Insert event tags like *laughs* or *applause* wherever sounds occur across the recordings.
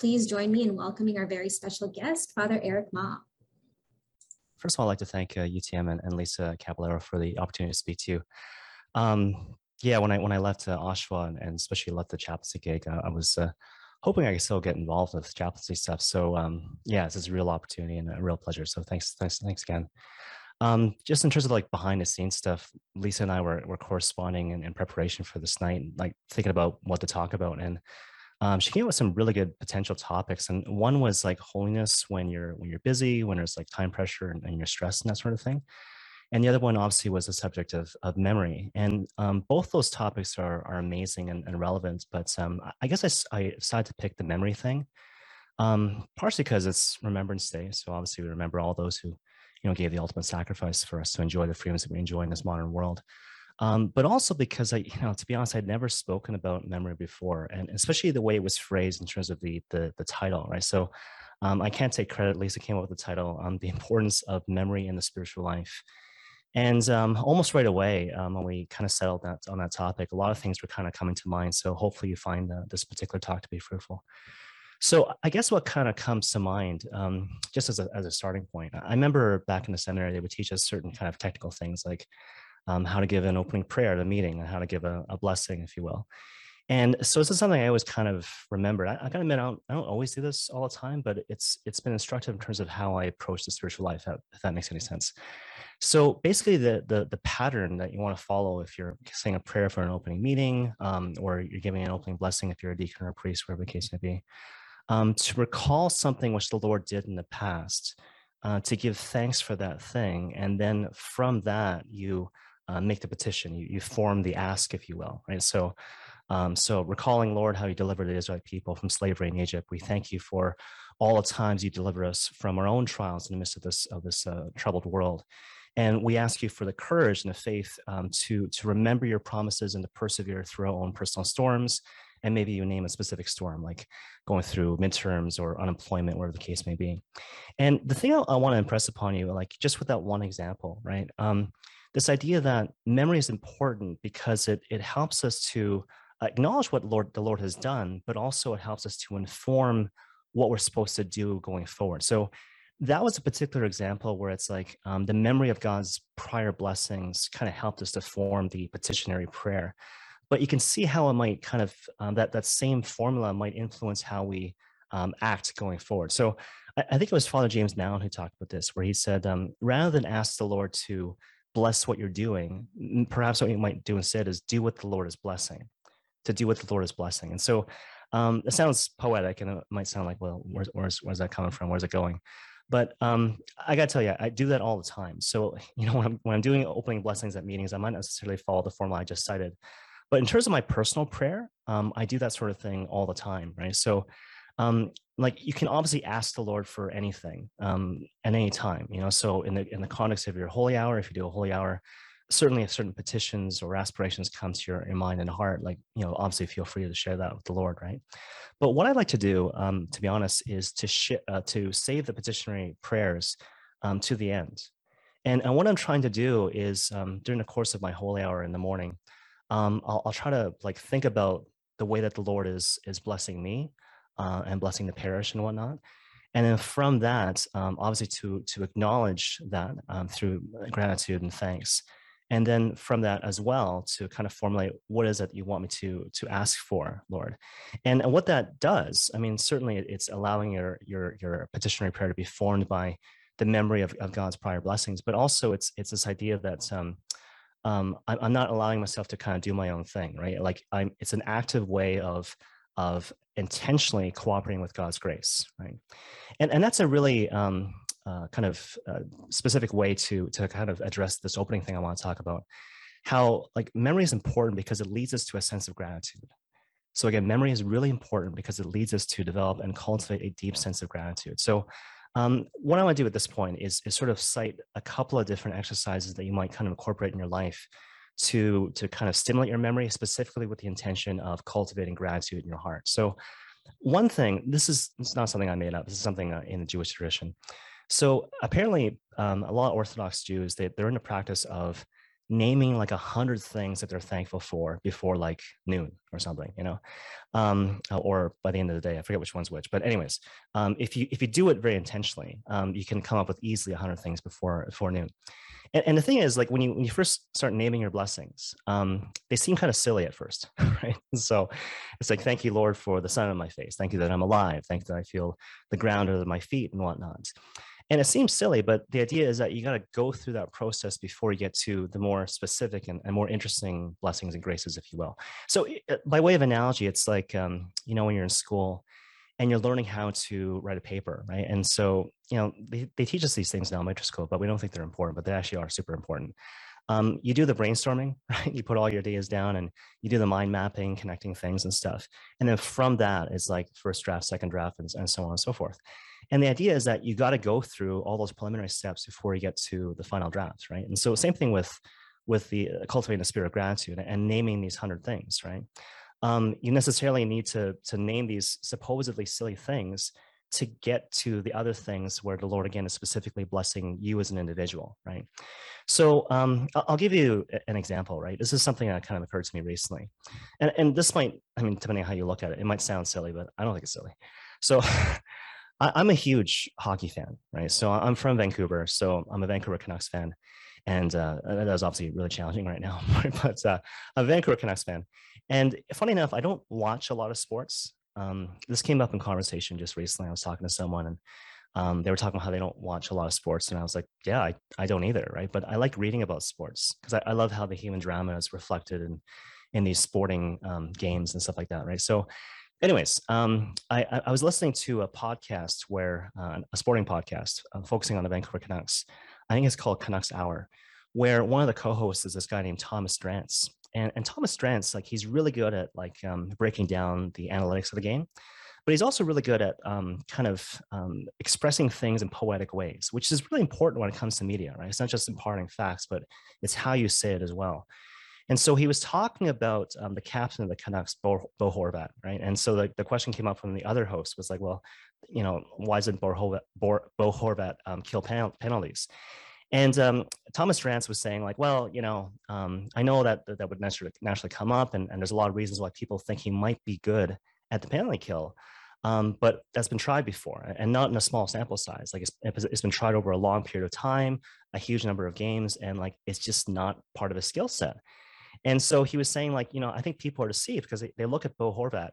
please join me in welcoming our very special guest, Father Eric Ma. First of all, I'd like to thank uh, UTM and, and, Lisa Caballero for the opportunity to speak to you. Um, yeah, when I when I left uh, Oshawa and, and, especially left the chaplaincy gig, I, I was uh, hoping I could still get involved with chaplaincy stuff. So um, yeah, this is a real opportunity and a real pleasure. So thanks, thanks, thanks again. Um, just in terms of like behind the scenes stuff, Lisa and I were, were corresponding in, in preparation for this night, like thinking about what to talk about. And um, she came up with some really good potential topics. And one was like holiness when you're when you're busy, when there's like time pressure and, and you're stressed and that sort of thing. And the other one obviously was the subject of, of memory. And um, both those topics are, are amazing and, and relevant. But um, I guess I, I, decided to pick the memory thing, um, partially because it's Remembrance Day. So obviously we remember all those who you know, gave the ultimate sacrifice for us to enjoy the freedoms that we enjoy in this modern world. Um, but also because I, you know, to be honest, I'd never spoken about memory before, and especially the way it was phrased in terms of the the, the title, right? So um, I can't take credit. Lisa came up with the title, um, "The Importance of Memory in the Spiritual Life," and um, almost right away um, when we kind of settled that on that topic, a lot of things were kind of coming to mind. So hopefully you find uh, this particular talk to be fruitful. So I guess what kind of comes to mind, um, just as a, as a starting point, I remember back in the seminary, they would teach us certain kind of technical things like um, how to give an opening prayer at a meeting and how to give a, a, blessing, if you will. And so this is something I always kind of remembered. I, I gotta admit, I don't, I don't, always do this all the time, but it's it's been instructive in terms of how I approach the spiritual life, if that makes any sense. So basically, the the, the pattern that you want to follow if you're saying a prayer for an opening meeting, um, or you're giving an opening blessing if you're a deacon or a priest, whatever the case may be, um, to recall something which the Lord did in the past, uh, to give thanks for that thing, and then from that you uh, make the petition. You, you form the ask, if you will, right? So, um, so recalling, Lord, how you delivered the Israelite people from slavery in Egypt. We thank you for all the times you deliver us from our own trials in the midst of this of this uh, troubled world. And we ask you for the courage and the faith um, to to remember your promises and to persevere through our own personal storms. And maybe you name a specific storm, like going through midterms or unemployment, whatever the case may be. And the thing I, I want to impress upon you, like just with that one example, right? Um, this idea that memory is important because it, it helps us to acknowledge what Lord, the Lord has done, but also it helps us to inform what we're supposed to do going forward. So that was a particular example where it's like um, the memory of God's prior blessings kind of helped us to form the petitionary prayer. But you can see how it might kind of um, that that same formula might influence how we um, act going forward. So I, I, think it was Father James Mallon who talked about this, where he said, um, rather than ask the Lord to bless what you're doing. Perhaps what you might do instead is do what the Lord is blessing, to do what the Lord is blessing. And so um, it sounds poetic and it might sound like, well, where's, where's, where's that coming from? Where's it going? But um, I got to tell you, I do that all the time. So, *laughs* you know, when I'm, when I'm doing opening blessings at meetings, I might not necessarily follow the formula I just cited. But in terms of my personal prayer, um, I do that sort of thing all the time, right? So um, like you can obviously ask the Lord for anything um, at any time, you know. So in the in the context of your holy hour, if you do a holy hour, certainly if certain petitions or aspirations come to your, your mind and heart, like you know, obviously feel free to share that with the Lord, right? But what I'd like to do, um, to be honest, is to sh- uh, to save the petitionary prayers um, to the end. And, and what I'm trying to do is um, during the course of my holy hour in the morning, um, I'll, I'll try to like think about the way that the Lord is is blessing me, uh, and blessing the parish and whatnot. And then from that, um, obviously to to acknowledge that um, through gratitude and thanks, and then from that as well to kind of formulate what is it you want me to to ask for, Lord, and, and what that does. I mean, certainly it's allowing your your your petitionary prayer to be formed by the memory of, of God's prior blessings, but also it's it's this idea that um, um, I'm not allowing myself to kind of do my own thing, right? Like I'm, it's an active way of of intentionally cooperating with God's grace, right? And and that's a really um, uh, kind of uh, specific way to to kind of address this opening thing I want to talk about. How like memory is important because it leads us to a sense of gratitude. So again, memory is really important because it leads us to develop and cultivate a deep sense of gratitude. So um, what I want to do at this point is, is sort of cite a couple of different exercises that you might kind of incorporate in your life to to kind of stimulate your memory specifically with the intention of cultivating gratitude in your heart so one thing this is it's not something i made up this is something uh, in the jewish tradition so apparently um, a lot of orthodox jews they, they're in the practice of naming like a hundred things that they're thankful for before like noon or something, you know, um, or by the end of the day, I forget which one's which. But anyways, um, if you if you do it very intentionally, um, you can come up with easily a hundred things before before noon. And, and, the thing is, like when you when you first start naming your blessings, um, they seem kind of silly at first, *laughs* right? So it's like, thank you, Lord, for the sun on my face. Thank you that I'm alive. Thank you that I feel the ground under my feet and whatnot. And it seems silly, but the idea is that you got to go through that process before you get to the more specific and, and, more interesting blessings and graces, if you will. So, by way of analogy, it's like, um, you know, when you're in school and you're learning how to write a paper, right? And so, you know, they, they teach us these things now in microscope, but we don't think they're important, but they actually are super important. Um, you do the brainstorming, *laughs* right? You put all your ideas down and you do the mind mapping, connecting things and stuff. And then from that, it's like first draft, second draft, and, and so on and so forth. And the idea is that you got to go through all those preliminary steps before you get to the final draft, right? And so same thing with with the uh, cultivating the spirit of gratitude and naming these hundred things, right? Um, you necessarily need to to name these supposedly silly things to get to the other things where the Lord again is specifically blessing you as an individual, right? So um, I'll give you an example, right? This is something that kind of occurred to me recently, and and this might, I mean, depending on how you look at it, it might sound silly, but I don't think it's silly. So *laughs* I, am a huge hockey fan, right? So I'm from Vancouver, so I'm a Vancouver Canucks fan, and uh, that is obviously really challenging right now. *laughs* but uh, a Vancouver Canucks fan, and funny enough, I don't watch a lot of sports. Um, this came up in conversation just recently. I was talking to someone, and um, they were talking about how they don't watch a lot of sports, and I was like, yeah, I, I don't either, right? But I like reading about sports because I, I love how the human drama is reflected in in these sporting um, games and stuff like that, right? So anyways, um, I, I, was listening to a podcast where uh, a sporting podcast uh, focusing on the Vancouver Canucks. I think it's called Canucks Hour, where one of the co-hosts is this guy named Thomas Drance. And, and Thomas Drance, like he's really good at like um, breaking down the analytics of the game, but he's also really good at um, kind of um, expressing things in poetic ways, which is really important when it comes to media, right? It's not just imparting facts, but it's how you say it as well. And so he was talking about um, the captain of the Canucks, Bo, Bo Horvat, right? And so the, the question came up from the other host was like, well, you know, why doesn't Bo Horvat, Bo, Horvat um, kill pen, penalties? And um, Thomas Drance was saying like, well, you know, um, I know that that would naturally, naturally come up, and, and there's a lot of reasons why people think he might be good at the penalty kill. Um, but that's been tried before and not in a small sample size. Like it's, it's been tried over a long period of time, a huge number of games, and like it's just not part of his skill set. And so he was saying, like, you know, I think people are deceived because they, they look at Bo Horvat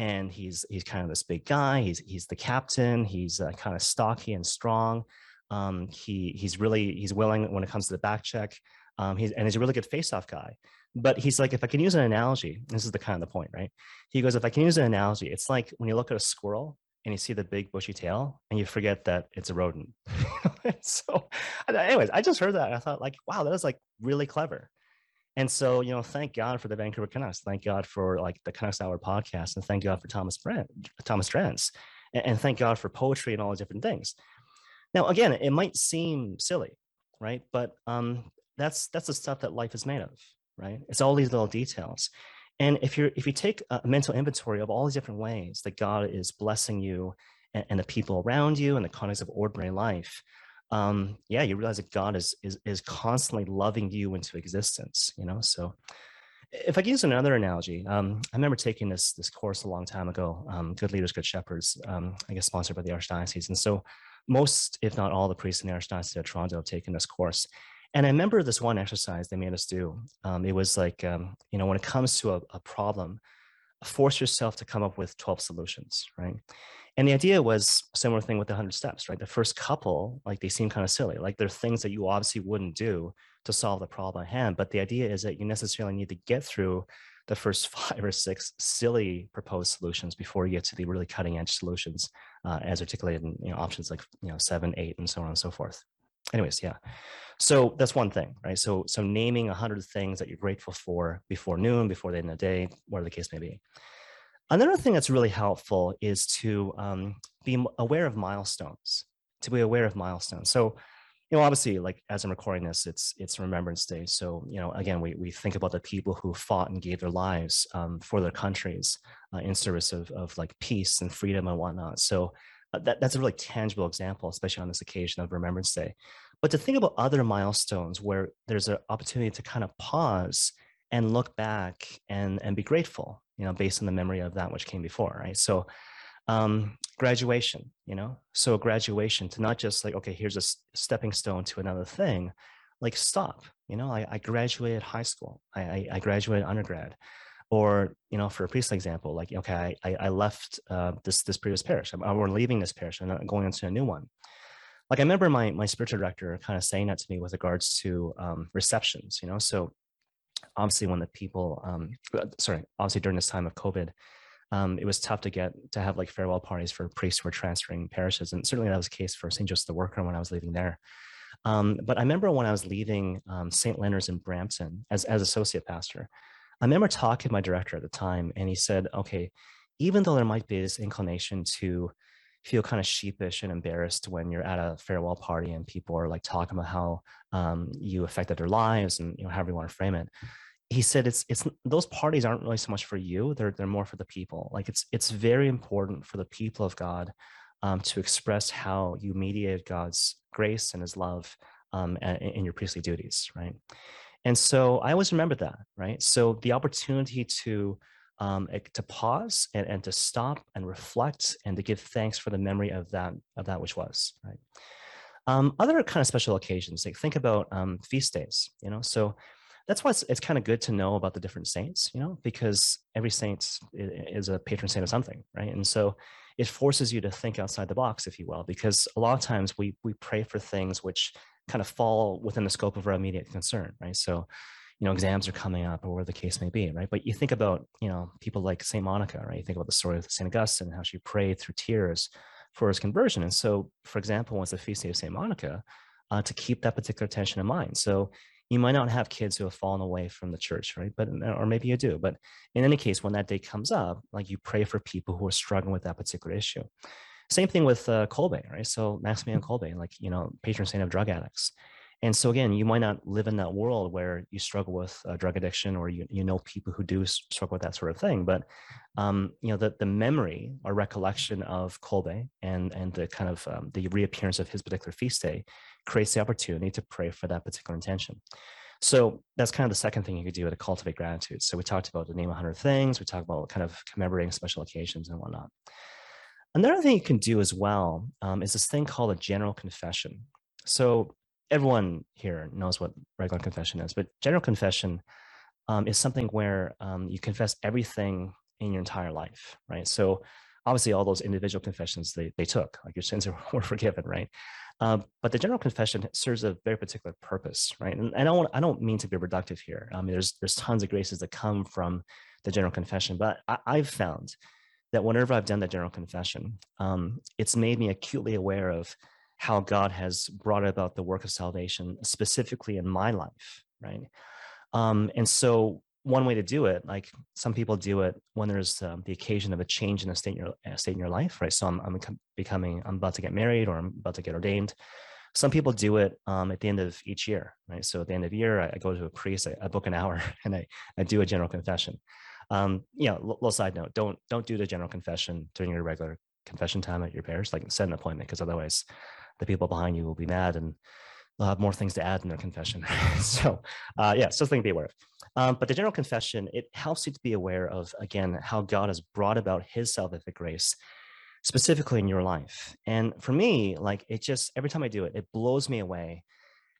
and he's he's kind of this big guy. He's he's the captain. He's uh, kind of stocky and strong. Um, he he's really he's willing when it comes to the back check. Um, he's and he's a really good face-off guy. But he's like, if I can use an analogy, this is the kind of the point, right? He goes, if I can use an analogy, it's like when you look at a squirrel and you see the big bushy tail and you forget that it's a rodent. *laughs* so, anyways, I just heard that. I thought, like, wow, that is like really clever. And so, you know, thank God for the Vancouver Canucks. Thank God for like the Canucks Hour podcast, and thank God for Thomas Brent, Thomas Drance, and, and thank God for poetry and all those different things. Now, again, it might seem silly, right? But um, that's that's the stuff that life is made of, right? It's all these little details. And if you're if you take a mental inventory of all these different ways that God is blessing you and, and the people around you and the context of ordinary life, um, yeah, you realize that God is, is is constantly loving you into existence. You know, so if I can use another analogy, um, I remember taking this this course a long time ago, um, Good Leaders, Good Shepherds, um, I guess sponsored by the Archdiocese, and so most, if not all, the priests in the Archdiocese of Toronto have taken this course. And I remember this one exercise they made us do. Um, it was like, um, you know, when it comes to a, a problem, force yourself to come up with 12 solutions, right? And the idea was similar thing with the 100 steps, right? The first couple, like they seem kind of silly. Like they're things that you obviously wouldn't do to solve the problem at hand. But the idea is that you necessarily need to get through the first *laughs* five or six silly proposed solutions before you get to the really cutting edge solutions uh, as articulated in you know, options like you know seven, eight, and so on and so forth. Anyways, yeah. So that's one thing, right? So so naming a hundred things that you're grateful for before noon, before the end of the day, whatever the case may be. Another thing that's really helpful is to um, be aware of milestones, to be aware of milestones. So, you know, obviously, like as I'm recording this, it's it's Remembrance Day. So, you know, again, we we think about the people who fought and gave their lives um, for their countries uh, in service of of like peace and freedom and whatnot. So, uh, that that's a really tangible example, especially on this occasion of Remembrance Day. but to think about other milestones where there's an opportunity to kind of pause and look back and and be grateful you know based on the memory of that which came before right? So um graduation you know? So graduation to not just like okay here's a stepping stone to another thing like stop you know? I, I graduated high school. I, I, I graduated undergrad. Or you know for a priest example like okay i i left uh, this this previous parish. I'm, we're leaving this parish. And going into a new one. Like i remember my my spiritual director kind of saying that to me with regards to um, receptions you know? So obviously when the people um, uh, sorry obviously during this time of covid um, it was tough to get to have like farewell parties for priests who were transferring parishes and certainly that was the case for st joseph the worker when i was leaving there. Um, but i remember when i was leaving um, st leonard's in brampton as, as associate pastor i remember talking to my director at the time and he said okay even though there might be this inclination to feel kind of sheepish and embarrassed when you're at a farewell party and people are like talking about how um, you affected their lives and you know however you want to frame it. He said it's it's those parties aren't really so much for you they're they're more for the people. Like it's it's very important for the people of god um, to express how you mediated god's grace and his love um, in your priestly duties right? And so i always remember that right? So the opportunity to um, to pause and, and to stop and reflect and to give thanks for the memory of that of that which was right? Um, other kind of special occasions like think about um, feast days you know? So that's why it's, it's kind of good to know about the different saints you know? Because every saint is a patron saint of something right? And so it forces you to think outside the box if you will because a lot of times we we pray for things which kind of fall within the scope of our immediate concern right? So you know exams are coming up or whatever the case may be right? But you think about you know people like saint monica right? You think about the story of saint augustine how she prayed through tears for his conversion. And so for example once the feast day of saint monica uh, to keep that particular tension in mind. So you might not have kids who have fallen away from the church right? But or maybe you do. But in any case when that day comes up like you pray for people who are struggling with that particular issue. Same thing with uh, Kolbe, right? So Maximilian Kolbe, like you know, patron saint of drug addicts. And so again, you might not live in that world where you struggle with uh, drug addiction, or you you know people who do struggle with that sort of thing. But um, you know the the memory or recollection of Kolbe and and the kind of um, the reappearance of his particular feast day creates the opportunity to pray for that particular intention. So that's kind of the second thing you could do to cultivate gratitude. So we talked about the name 100 things. We talked about kind of commemorating special occasions and whatnot. Another thing you can do as well um, is this thing called a general confession. So everyone here knows what regular confession is, but general confession um, is something where um, you confess everything in your entire life, right? So obviously all those individual confessions they, they took, like your sins *laughs* were forgiven, right? Um, but the general confession serves a very particular purpose, right? And I don't I don't mean to be reductive here. I mean, there's there's tons of graces that come from the general confession, but I, have found that whenever I've done the general confession, um, it's made me acutely aware of how God has brought about the work of salvation, specifically in my life, right? Um, and so, one way to do it, like some people do it when there's um, the occasion of a change in a state in your state in your life, right? So I'm, I'm becoming, I'm about to get married or I'm about to get ordained. Some people do it um, at the end of each year, right? So at the end of the year, I, I go to a priest, I, I, book an hour, *laughs* and I, I do a general confession. Um, you know, little side note: don't don't do the general confession during your regular confession time at your parish. Like set an appointment because otherwise, the people behind you will be mad and they'll have more things to add in their confession. *laughs* *laughs* so uh, yeah, so something to be aware of. Um, but the general confession, it helps you to be aware of, again, how God has brought about his salvific grace specifically in your life. And for me, like it just, every time I do it, it blows me away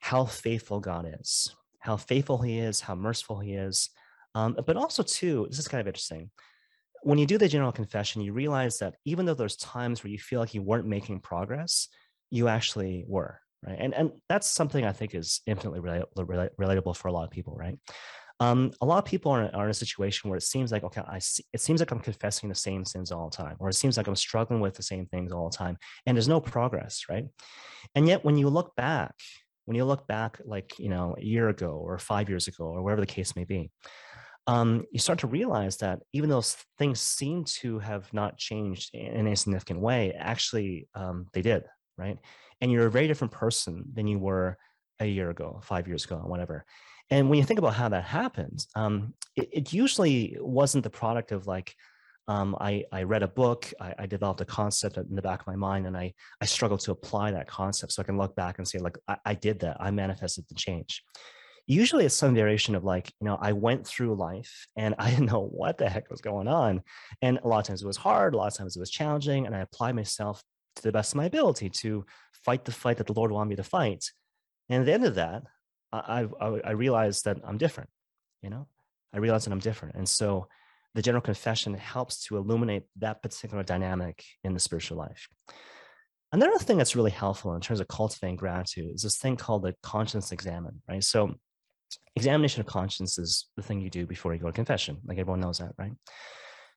how faithful God is, how faithful he is, how merciful he is. Um, but also too, this is kind of interesting. When you do the general confession, you realize that even though there's times where you feel like you weren't making progress, you actually were right? And and that's something i think is infinitely relatable for a lot of people right? Um, a lot of people are, are in a situation where it seems like okay i see, it seems like i'm confessing the same sins all the time or it seems like i'm struggling with the same things all the time and there's no progress right? And yet when you look back when you look back like you know a year ago or five years ago or whatever the case may be um, you start to realize that even though things seem to have not changed in a significant way actually um, they did right? And you're a very different person than you were a year ago, five years ago, whatever. And when you think about how that happens, um, it, it, usually wasn't the product of like Um, I, I read a book, I, I developed a concept in the back of my mind, and I, I struggled to apply that concept so I can look back and say, like, I, I did that, I manifested the change. Usually it's some variation of like, you know, I went through life and *laughs* I didn't know what the heck was going on. And a lot of times it was hard, a lot of times it was challenging, and I applied myself to the best of my ability to fight the fight that the Lord wanted me to fight. And at the end of that, I, I, I realized that I'm different, you know, I realized that I'm different. And so the general confession helps to illuminate that particular dynamic in the spiritual life. Another thing that's really helpful in terms of cultivating gratitude is this thing called the conscience examen, right? So, examination of conscience is the thing you do before you go to confession. Like everyone knows that, right?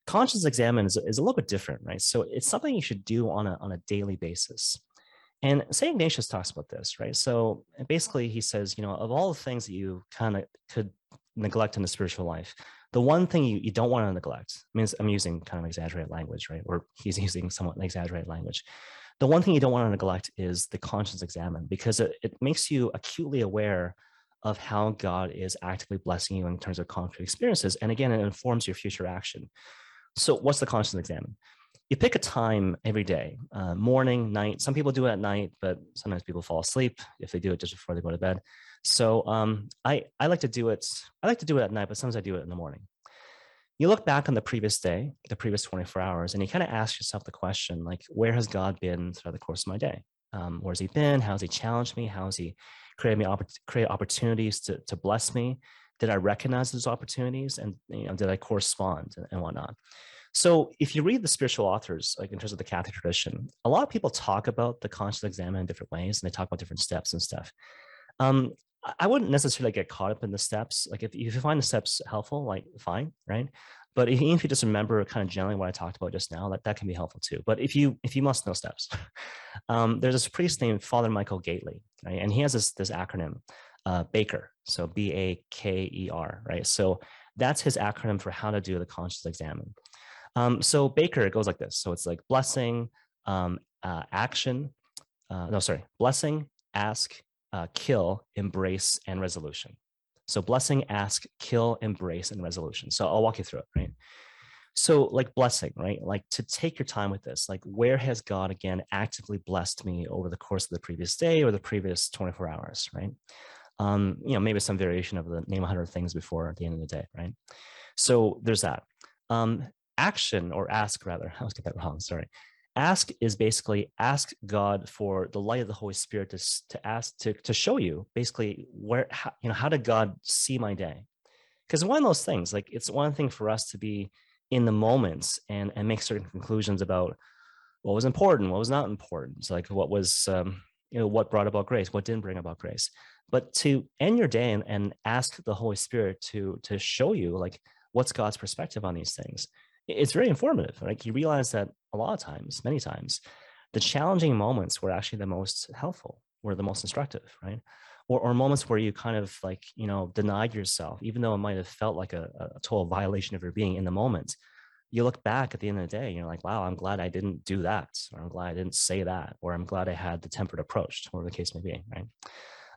Conscience examen is, is a little bit different, right? So, it's something you should do on a, on a daily basis. And St. Ignatius talks about this, right? So, basically, he says, you know, of all the things that you kind of could neglect in the spiritual life, the one thing you, you don't want to neglect means I'm using kind of exaggerated language, right? Or he's *laughs* using somewhat exaggerated language. The one thing you don't want to neglect is the conscience examen because it, it makes you acutely aware of how God is actively blessing you in terms of concrete experiences. And again, it informs your future action. So, what's the conscience examen? You pick a time every day, uh, morning, night. Some people do it at night, but sometimes people fall asleep if they do it just before they go to bed. So um, I, I like to do it. I like to do it at night, but sometimes I do it in the morning. You look back on the previous day, the previous 24 hours, and you kind of ask yourself the question, like, where has God been throughout the course of my day? Um, where's he been? How has he challenged me? How has he created me create opportunities to, to bless me? Did I recognize those opportunities? And you know, did I correspond and, and whatnot? So if you read the spiritual authors, like in terms of the Catholic tradition, a lot of people talk about the conscious examen in different ways, and they talk about different steps and stuff. Um, I wouldn't necessarily get caught up in the steps. Like if, if you find the steps helpful, like fine, right? But if, if you just remember kind of generally what I talked about just now, that, that can be helpful too. But if you if you must know steps, *laughs* um, there's this priest named Father Michael Gately, right? And he has this this acronym, uh, Baker. So B A K E R, right? So that's his acronym for how to do the conscious examen. Um, so Baker, it goes like this. So it's like blessing, um, uh, action. Uh, no, sorry, blessing, ask, uh, kill, embrace, and resolution. So blessing, ask, kill, embrace, and resolution. So I'll walk you through it, right? So like blessing, right? Like to take your time with this, like where has God again actively blessed me over the course of the previous day or the previous 24 hours, right? Um, you know, maybe some variation of the name 100 things before at the end of the day, right? So there's that. Um, action or ask rather, *laughs* I always get that wrong, sorry ask is basically ask god for the light of the holy spirit to, to ask to, to show you basically where how, you know how did god see my day because one of those things like it's one thing for us to be in the moments and and make certain conclusions about what was important what was not important so like what was um, you know what brought about grace what didn't bring about grace but to end your day and, and ask the holy spirit to to show you like what's god's perspective on these things it's very informative. Like you realize that a lot of times, many times, the challenging moments were actually the most helpful, were the most instructive, right? Or, or moments where you kind of like, you know, denied yourself, even though it might have felt like a, a total violation of your being in the moment. You look back at the end of the day, you're like, wow, I'm glad I didn't do that, or I'm glad I didn't say that, or I'm glad I had the tempered approach, whatever the case may be, right?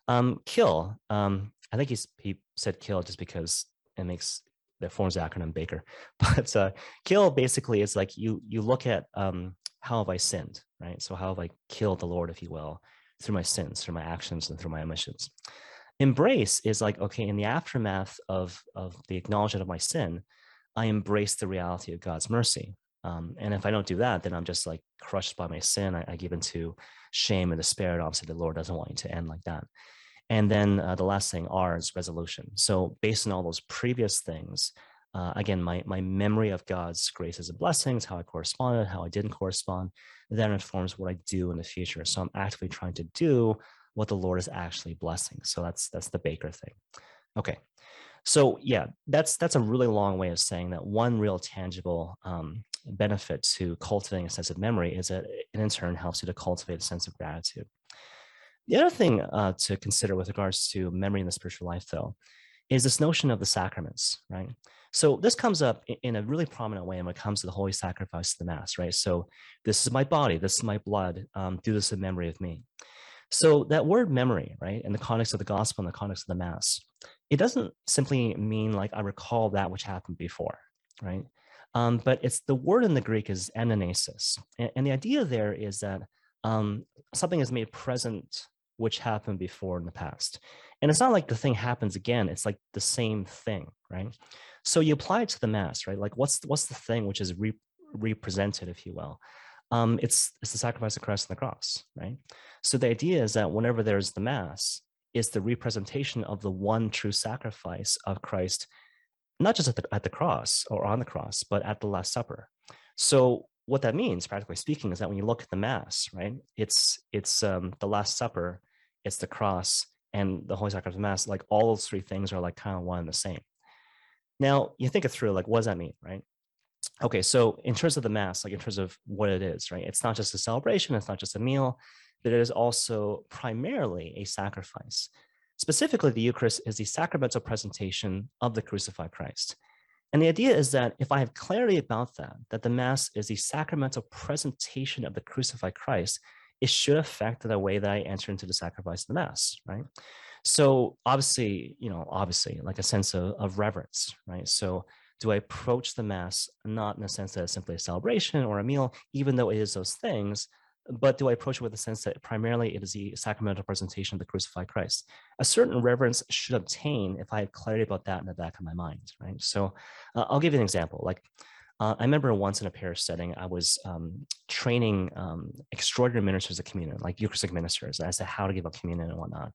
Um, kill. Um, I think he's, he said kill just because it makes that forms acronym Baker. *laughs* But uh, kill basically is like you you look at um, how have I sinned, right? So how have I killed the Lord, if you will, through my sins, through my actions, and through my omissions. Embrace is like okay, in the aftermath of of the acknowledgement of my sin, I embrace the reality of God's mercy. Um, and if I don't do that, then I'm just like crushed by my sin. I, I give into shame and despair. And obviously, the Lord doesn't want you to end like that. And then uh, the last thing, R, is resolution. So based on all those previous things, uh, again, my, my memory of God's graces and blessings, how I corresponded, how I didn't correspond, then informs what I do in the future. So I'm actively trying to do what the Lord is actually blessing. So that's that's the Baker thing. Okay. So yeah, that's that's a really long way of saying that one real tangible um, benefit to cultivating a sense of memory is that it in turn helps you to cultivate a sense of gratitude. The other thing uh, to consider with regards to memory in the spiritual life, though, is this notion of the sacraments, right? So this comes up in a really prominent way when it comes to the holy sacrifice of the Mass, right? So this is my body, this is my blood, um, do this in memory of me. So that word memory, right, in the context of the gospel, in the context of the Mass, it doesn't simply mean like I recall that which happened before. right? Um, but it's the word in the Greek is anamnesis. And, and the idea there is that um, something is made present which happened before in the past. And it's not like the thing happens again, it's like the same thing, right? So you apply it to the mass, right? Like what's what's the thing which is re- represented, if you will? Um, it's it's the sacrifice of Christ on the cross, right? So the idea is that whenever there's the mass, it's the representation of the one true sacrifice of Christ, not just at the at the cross or on the cross, but at the Last Supper. So what that means, practically speaking, is that when you look at the mass, right, it's it's um, the Last Supper, it's the cross, and the Holy Sacrifice of Mass. Like all those three things are like kind of one and the same. Now you think it through, like what does that mean, right? Okay, so in terms of the Mass, like in terms of what it is, right, it's not just a celebration, it's not just a meal, but it is also primarily a sacrifice. Specifically, the Eucharist is the sacramental presentation of the crucified Christ. And the idea is that if I have clarity about that, that the Mass is the sacramental presentation of the crucified Christ, it should affect the way that I enter into the sacrifice of the Mass, right? So obviously, you know, obviously, like a sense of, of reverence, right? So do I approach the Mass not in a sense that it's simply a celebration or a meal, even though it is those things, but do I approach it with the sense that primarily it is the sacramental presentation of the crucified Christ? A certain reverence should obtain if I have clarity about that in the back of my mind, right? So uh, I'll give you an example. Like uh, I remember once in a parish setting, I was um, training um, extraordinary ministers of communion, like Eucharistic ministers, as to how to give up communion and whatnot.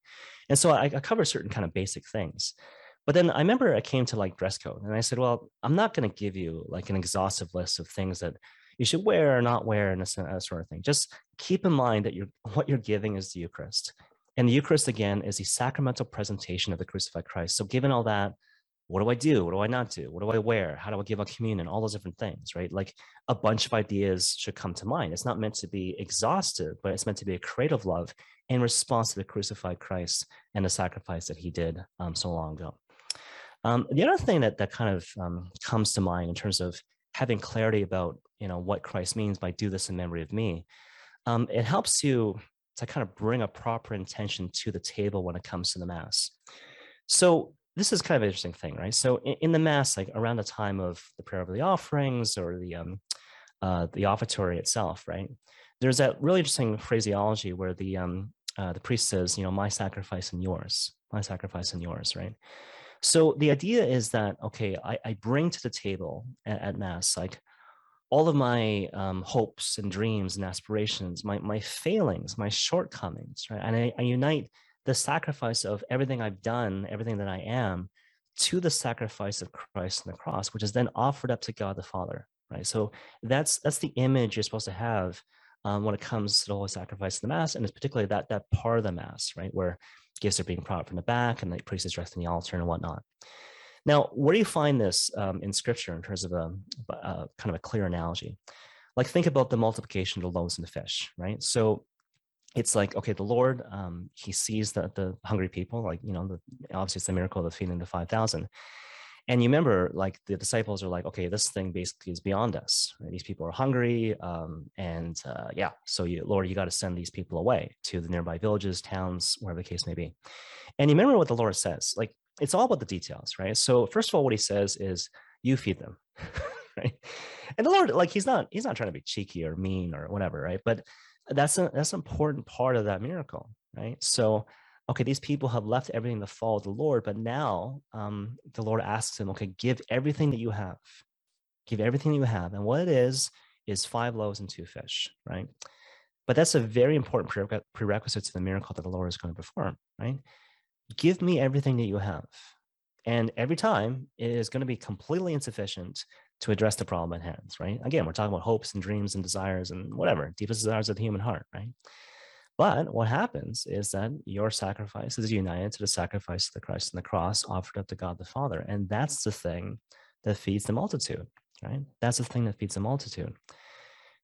And so I, I certain kind of basic things. But then I remember I came to like dress code and I said, well, I'm not going to give you like an exhaustive list of things that you should wear or not wear and that sort of thing. Just keep in mind that you're, *laughs* what you're giving is the Eucharist. And the Eucharist, again, is the sacramental presentation of the crucified Christ. So given all that, what do I do? What do I not do? What do I wear? How do I give a communion? All those different things, right? Like a bunch of ideas should come to mind. It's not meant to be exhaustive, but it's meant to be a creative love in response to the crucified Christ and the sacrifice that he did um, so long ago. Um, the other thing that that kind of um, comes to mind in terms of having clarity about you know what Christ means by "do this in memory of me," um, it helps you to kind of bring a proper intention to the table when it comes to the mass. So this is kind of an interesting thing, right? So in, in, the mass, like around the time of the prayer of the offerings or the um, uh, the offertory itself, right? There's that really interesting phraseology where the um, uh, the priest says, you know, my sacrifice and yours, my sacrifice and yours, right? So the idea is that okay, I, I bring to the table at, at mass like all of my um, hopes and dreams and aspirations, my my failings, my shortcomings, right? And I, I unite the sacrifice of everything I've done, everything that I am, to the sacrifice of Christ on the cross, which is then offered up to God the Father, right? So that's that's the image you're supposed to have um, when it comes to the whole sacrifice of the Mass, and it's particularly that that part of the Mass, right, where gifts are being brought from the back and the priest is dressed in the altar and whatnot. Now, where do you find this um, in Scripture in terms of a, a kind of a clear analogy? Like think about the multiplication of the loaves and the fish, right? So it's like okay the lord um, he sees the, the hungry people like you know the, obviously it's the miracle of feeding the 5000 and you remember like the disciples are like okay this thing basically is beyond us right? these people are hungry um, and uh, yeah so you lord you got to send these people away to the nearby villages towns wherever the case may be. And you remember what the lord says like it's all about the details right? So first of all what he says is you feed them *laughs* right? And the lord like he's not he's not trying to be cheeky or mean or whatever right? But that's a that's an important part of that miracle right? So okay these people have left everything to follow the lord but now um, the lord asks them okay give everything that you have. Give everything you have. And what it is is five loaves and two fish right? But that's a very important prerequisite to the miracle that the lord is going to perform right? Give me everything that you have. And every time it is going to be completely insufficient to address the problem at hand, right? Again, we're talking about hopes and dreams and desires and whatever, deepest desires of the human heart, right? But what happens is that your sacrifice is united to the sacrifice of the Christ on the cross offered up to God the Father. And that's the thing that feeds the multitude, right? That's the thing that feeds the multitude.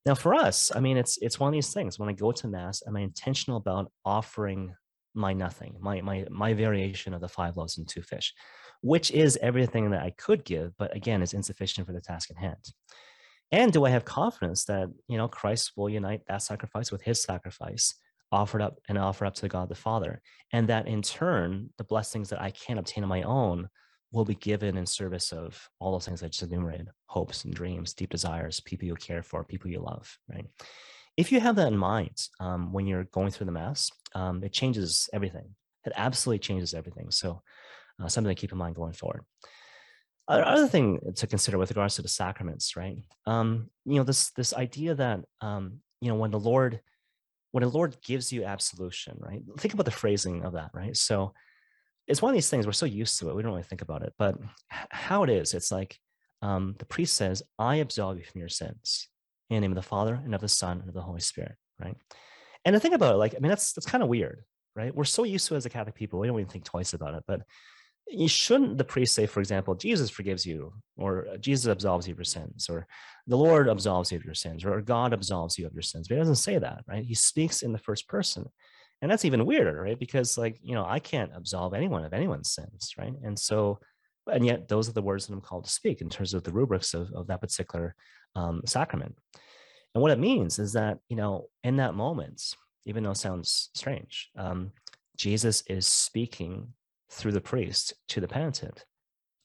Now, for us, I mean, it's it's one of these things. When I go to Mass, am I intentional about offering my nothing, my my my variation of the five loaves and two fish? which is everything that I could give, but again, is insufficient for the task at hand. And do I have confidence that, you know, Christ will unite that sacrifice with his sacrifice offered up and offer up to God the Father? And that in turn, the blessings that I can't obtain on my own will be given in service of all those things I just enumerated hopes and dreams, deep desires, people you care for, people you love, right? If you have that in mind um, when you're going through the Mass, um, it changes everything. It absolutely changes everything. So, uh, something to keep in mind going forward. Other thing to consider with regards to the sacraments, right? Um, you know, this this idea that um, you know when the Lord when the Lord gives you absolution, right? Think about the phrasing of that, right? So it's one of these things we're so used to it we don't really think about it but how it is it's like um, the priest says i absolve you from your sins in the name of the father and of the son and of the holy spirit right and to think about it like i mean that's that's kind of weird right we're so used to it as a catholic people we don't even think twice about it but shouldn't the priest say for example jesus forgives you or jesus absolves you of your sins or the lord absolves you of your sins or god absolves you of your sins. But he doesn't say that right? He speaks in the first person. And that's even weirder right? Because like you know i can't absolve anyone of anyone's sins right? And so and yet those are the words that i'm called to speak in terms of the rubrics of, of that particular um, sacrament. And what it means is that you know in that moment even though it sounds strange um, jesus is speaking through the priest to the penitent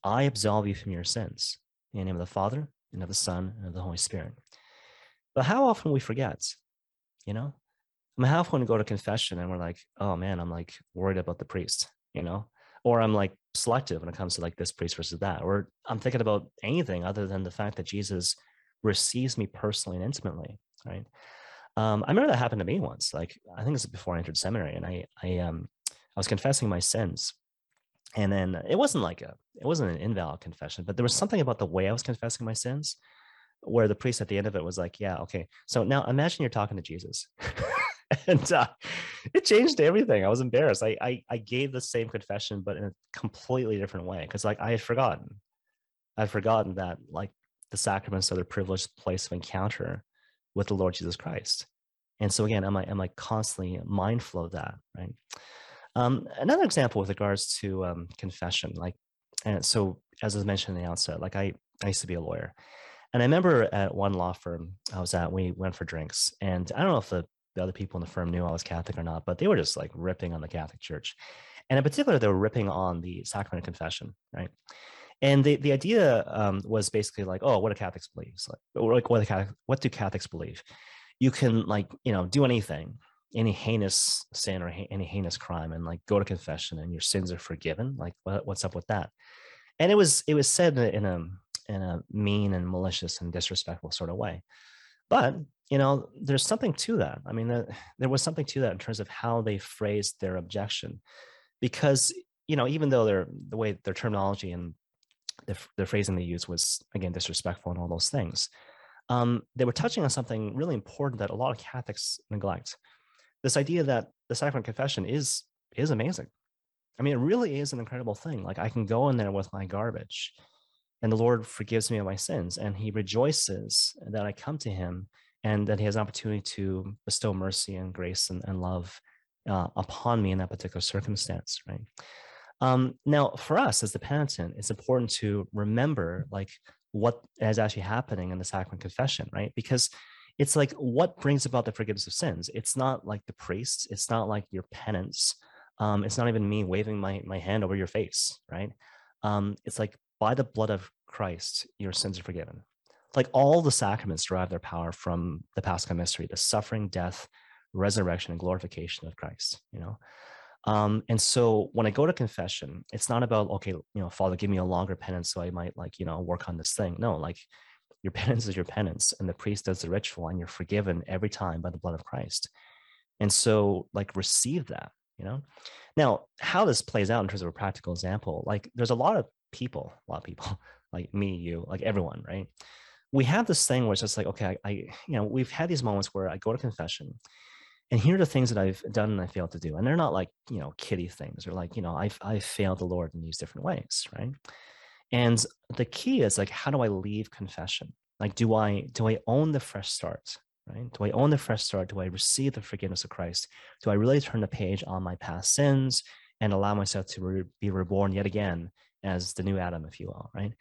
i absolve you from your sins in the name of the father and of the son and of the holy spirit but how often we forget you know I mean, half when we go to confession and we're like, oh man, I'm like worried about the priest, you know, or I'm like selective when it comes to like this priest versus that, or I'm thinking about anything other than the fact that Jesus receives me personally and intimately, right? Um, I remember that happened to me once. Like I think this is before I entered seminary, and I I um I was confessing my sins, and then it wasn't like a it wasn't an invalid confession, but there was something about the way I was confessing my sins, where the priest at the end of it was like, yeah, okay, so now imagine you're talking to Jesus. *laughs* and uh, it changed everything. I was embarrassed. I, I, I gave the same confession, but in a completely different way because like I had forgotten, I'd forgotten that like the sacraments are the privileged place of encounter with the Lord Jesus Christ. And so again, am I am I constantly mindful of that, right? Um, another example with regards to um, confession, like, and so as I mentioned in the outset, like I I used to be a lawyer, and I remember at one law firm I was at, we went for drinks, and I don't know if the the other people in the firm knew I was Catholic or not, but they were just like ripping on the Catholic Church. And in particular, they were ripping on the sacrament of confession, right? And the, the idea um, was basically like, oh, what do Catholics believe? Like, like what, what do Catholics believe? You can like, you know, do anything, any heinous sin or any heinous crime and like go to confession and your sins are forgiven. Like what, what's up with that? And it was, it was said in a, in a mean and malicious and disrespectful sort of way. But you know, there's something to that. I mean, uh, there was something to that in terms of how they phrased their objection, because you know, even though their the way their terminology and the, the phrasing they used was again disrespectful and all those things, um, they were touching on something really important that a lot of Catholics neglect. This idea that the sacrament confession is is amazing. I mean, it really is an incredible thing. Like I can go in there with my garbage, and the Lord forgives me of my sins, and He rejoices that I come to Him and that he has an opportunity to bestow mercy and grace and, and love uh, upon me in that particular circumstance right um, now for us as the penitent it's important to remember like what is actually happening in the sacrament confession right because it's like what brings about the forgiveness of sins it's not like the priest it's not like your penance um, it's not even me waving my, my hand over your face right um, it's like by the blood of christ your sins are forgiven like all the sacraments derive their power from the Paschal mystery, the suffering, death, resurrection, and glorification of Christ. You know, um, and so when I go to confession, it's not about okay, you know, Father, give me a longer penance so I might like you know work on this thing. No, like your penance is your penance, and the priest does the ritual, and you're forgiven every time by the blood of Christ. And so, like, receive that. You know, now how this plays out in terms of a practical example, like, there's a lot of people, a lot of people, *laughs* like me, you, like everyone, right? we have this thing where it's just like, okay, I, I, you know, we've had these moments where I go to confession and here are the things that I've done and I failed to do. And they're not like, you know, kitty things or like, you know, I've, I've failed the Lord in these different ways. Right. And the key is like, how do I leave confession? Like, do I, do I own the fresh start? Right? Do I own the fresh start? Do I receive the forgiveness of Christ? Do I really turn the page on my past sins and allow myself to re- be reborn yet again as the new Adam, if you will, right?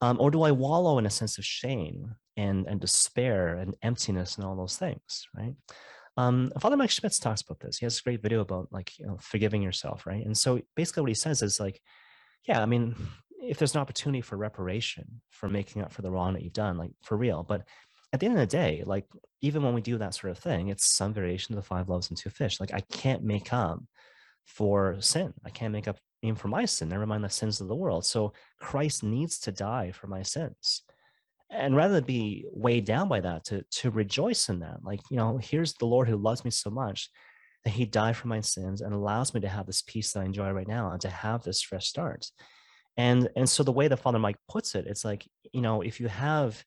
Um, or do I wallow in a sense of shame and, and despair and emptiness and all those things, right? Um, Father Mike Schmitz talks about this. He has a great video about like you know, forgiving yourself, right? And so basically, what he says is like, yeah, I mean, if there's an opportunity for reparation for making up for the wrong that you've done, like for real. But at the end of the day, like even when we do that sort of thing, it's some variation of the five loaves and two fish. Like I can't make up for sin. I can't make up even for my sin, never mind the sins of the world. So Christ needs to die for my sins. And rather than be weighed down by that, to, to rejoice in that, like, you know, here's the Lord who loves me so much that he died for my sins and allows me to have this peace that I enjoy right now and to have this fresh start. And and so the way that Father Mike puts it, it's like, you know, if you have,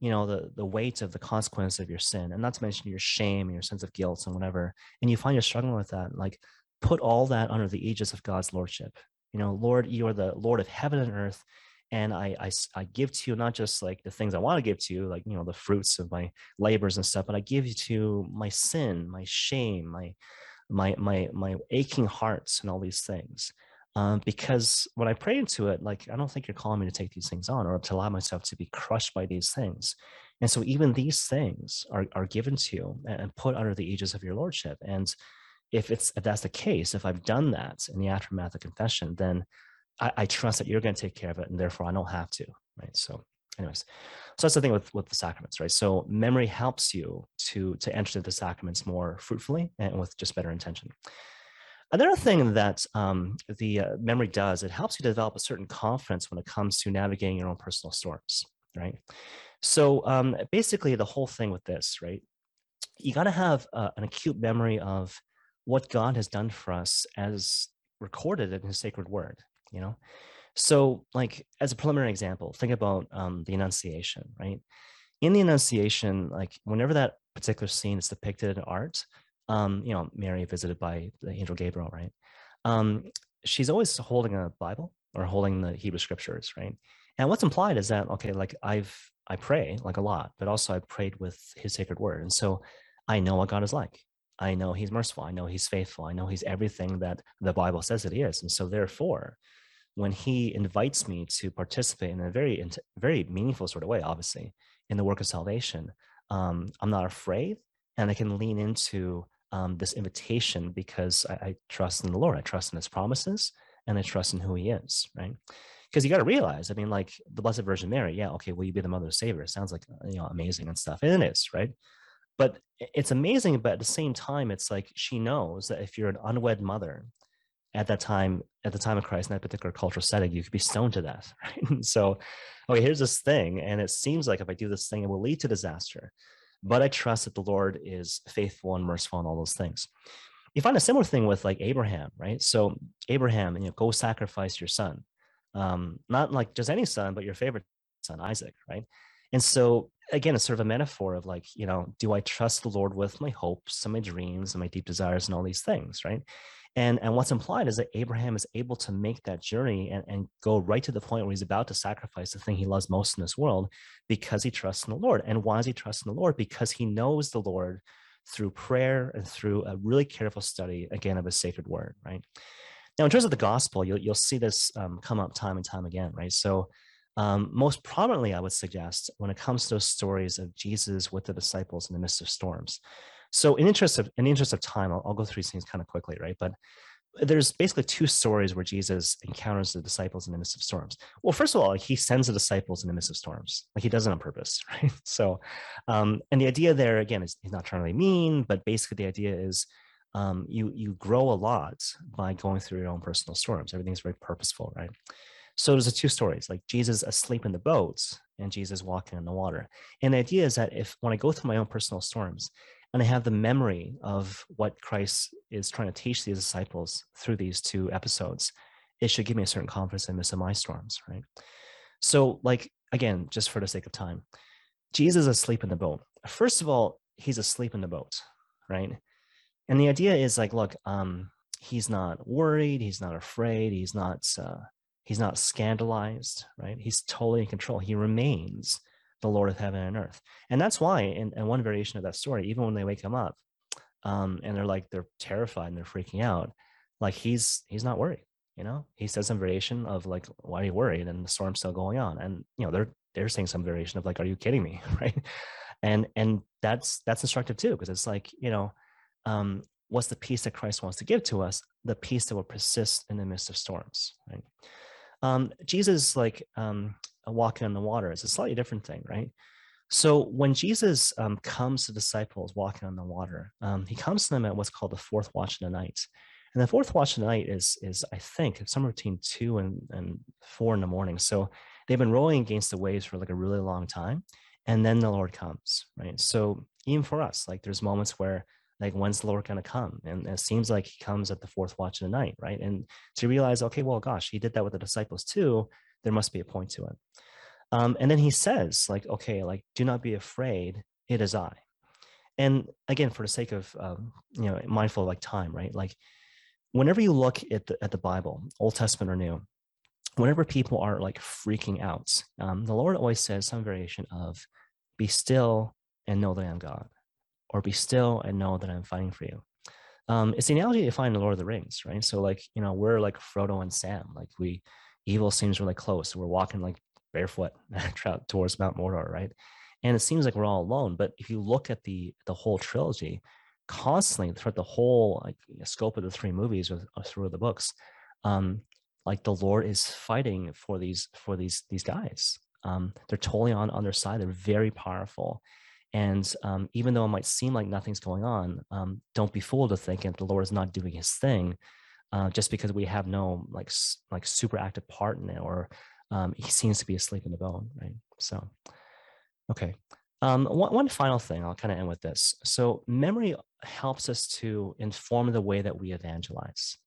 you know, the the weight of the consequence of your sin, and not to mention your shame and your sense of guilt and whatever, and you find you're struggling with that, like put all that under the aegis of God's lordship. You know, Lord, you are the Lord of heaven and earth, and I, I I give to you not just like the things I want to give to you, like you know the fruits of my labors and stuff, but I give you to my sin, my shame, my my my my aching hearts, and all these things. Um, because when I pray into it, like I don't think you're calling me to take these things on or to allow myself to be crushed by these things. And so even these things are are given to you and put under the aegis of your lordship. And if it's if that's the case, if I've done that in the aftermath of confession, then I, I trust that you're going to take care of it, and therefore I don't have to, right? So, anyways, so that's the thing with with the sacraments, right? So memory helps you to to enter the sacraments more fruitfully and with just better intention. Another thing that um, the uh, memory does, it helps you develop a certain confidence when it comes to navigating your own personal storms, right? So um, basically, the whole thing with this, right? You got to have uh, an acute memory of what God has done for us as recorded in his sacred word, you know? So, like, as a preliminary example, think about um, the Annunciation, right? In the Annunciation, like, whenever that particular scene is depicted in art, um, you know, Mary visited by the angel Gabriel, right? Um, she's always holding a Bible or holding the Hebrew scriptures, right? And what's implied is that, okay, like I've, I pray like a lot, but also I prayed with his sacred word. And so I know what God is like. I know he's merciful. I know he's faithful. I know he's everything that the Bible says that he is. And so, therefore, when he invites me to participate in a very, very meaningful sort of way, obviously, in the work of salvation, um, I'm not afraid and I can lean into um, this invitation because I, I trust in the Lord. I trust in his promises and I trust in who he is, right? Because you got to realize, I mean, like the Blessed Virgin Mary, yeah, okay, will you be the mother of Savior? It sounds like, you know, amazing and stuff. And it is, right? but it's amazing but at the same time it's like she knows that if you're an unwed mother at that time at the time of christ in that particular cultural setting you could be stoned to death *laughs* right so okay here's this thing and it seems like if i do this thing it will lead to disaster but i trust that the lord is faithful and merciful and all those things. You find a similar thing with like abraham right? So abraham you know go sacrifice your son. Um not like just any son but your favorite son isaac right? And so again, it's sort of a metaphor of like, you know, do I trust the Lord with my hopes and my dreams and my deep desires and all these things, right? And and what's implied is that Abraham is able to make that journey and, and go right to the point where he's about to sacrifice the thing he loves most in this world because he trusts in the Lord. And why does he trust in the Lord? Because he knows the Lord through prayer and through a really careful study again of his sacred word, right? Now, in terms of the gospel, you'll you'll see this um, come up time and time again, right? So um, most prominently, I would suggest when it comes to those stories of Jesus with the disciples in the midst of storms. So, in interest of in interest of time, I'll, I'll go through these things kind of quickly, right? But there's basically two stories where Jesus encounters the disciples in the midst of storms. Well, first of all, like he sends the disciples in the midst of storms, like he does it on purpose, *laughs* right? So, um, and the idea there again is he's not trying to be mean, but basically the idea is um, you you grow a lot by going through your own personal storms. Everything's very purposeful, right? So there's the two stories, like Jesus asleep in the boats and Jesus walking in the water. And the idea is that if when I go through my own personal storms and I have the memory of what Christ is trying to teach these disciples through these two episodes, it should give me a certain confidence in midst of my storms, right? So, like again, just for the sake of time, Jesus is asleep in the boat. First of all, he's asleep in the boat, right? And the idea is like, look, um, he's not worried, he's not afraid, he's not uh, He's not scandalized, right? He's totally in control. He remains the Lord of heaven and earth. And that's why, in, in one variation of that story, even when they wake him up um, and they're like, they're terrified and they're freaking out, like he's he's not worried. You know, he says some variation of like, why are you worried? And the storm's still going on. And you know, they're they're saying some variation of like, are you kidding me? *laughs* right. And and that's that's instructive too, because it's like, you know, um, what's the peace that Christ wants to give to us? The peace that will persist in the midst of storms, right? Um, Jesus, like um, walking on the water, is a slightly different thing, right? So when Jesus um, comes to disciples walking on the water, um, he comes to them at what's called the fourth watch of the night. And the fourth watch of the night is, is I think, somewhere between two and, and four in the morning. So they've been rowing against the waves for like a really long time. And then the Lord comes, right? So even for us, like there's moments where like when's the Lord going to come? And it seems like he comes at the fourth watch of the night, right? And to realize, okay, well, gosh, he did that with the disciples too. There must be a point to it. Um, and then he says, like, okay, like, do not be afraid. It is I. And again, for the sake of um, you know, mindful of like time, right? Like, whenever you look at the at the Bible, Old Testament or New, whenever people are like freaking out, um, the Lord always says some variation of, "Be still and know that I am God," or "Be still and know that I'm fighting for you." Um, it's the analogy you find in the Lord of the Rings, right? So, like, you know, we're like Frodo and Sam, like we evil seems really close. We're walking like barefoot *laughs* towards Mount Mordor, right? And it seems like we're all alone. But if you look at the the whole trilogy, constantly throughout the whole like scope of the three movies or, or through the books, um, like the Lord is fighting for these for these these guys. Um, they're totally on on their side. They're very powerful. And um, even though it might seem like nothing's going on, um, don't be fooled to thinking that the Lord is not doing His thing, uh, just because we have no like like super active part in it or um, he seems to be asleep in the bone, right? So, okay. Um, one, one final thing, I'll kind of end with this. So, memory helps us to inform the way that we evangelize.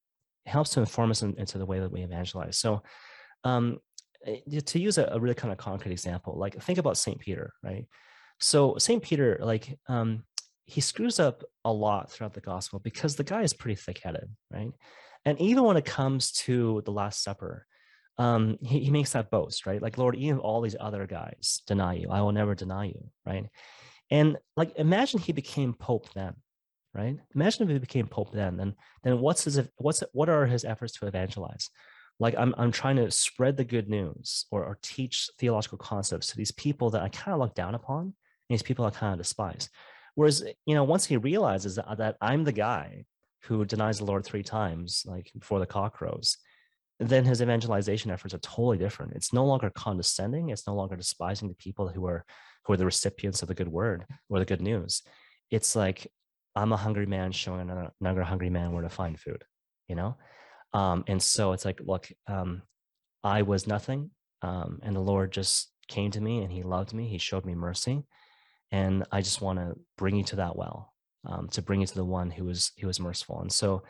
It helps to inform us in, into the way that we evangelize. So, um, eh, to use a, a, really kind of concrete example, like think about St. Peter, right? So, St. Peter, like, um, he screws up a lot throughout the gospel because the guy is pretty thick headed, right? And even when it comes to the Last Supper, um, he, he makes that boast, right? Like, Lord, even all these other guys deny you, I will never deny you, right? And like, imagine he became Pope then, right? Imagine if he became Pope then, then, then what's his, what's, what are his efforts to evangelize? Like, I'm, I'm trying to spread the good news or, or teach theological concepts to these people that I kind of look down upon, and these people I kind of despise. Whereas, you know, once he realizes that, that I'm the guy who denies the Lord three times, like before the cock crows, then his evangelization efforts are totally different. It's no longer condescending. It's no longer despising the people who are who are the recipients of the good word or the good news. It's like I'm a hungry man showing another, hungry man where to find food, you know. Um, and so it's like, look, um, I was nothing, um, and the Lord just came to me and He loved me. He showed me mercy, and I just want to bring you to that well, um, to bring you to the one who is who is merciful. And so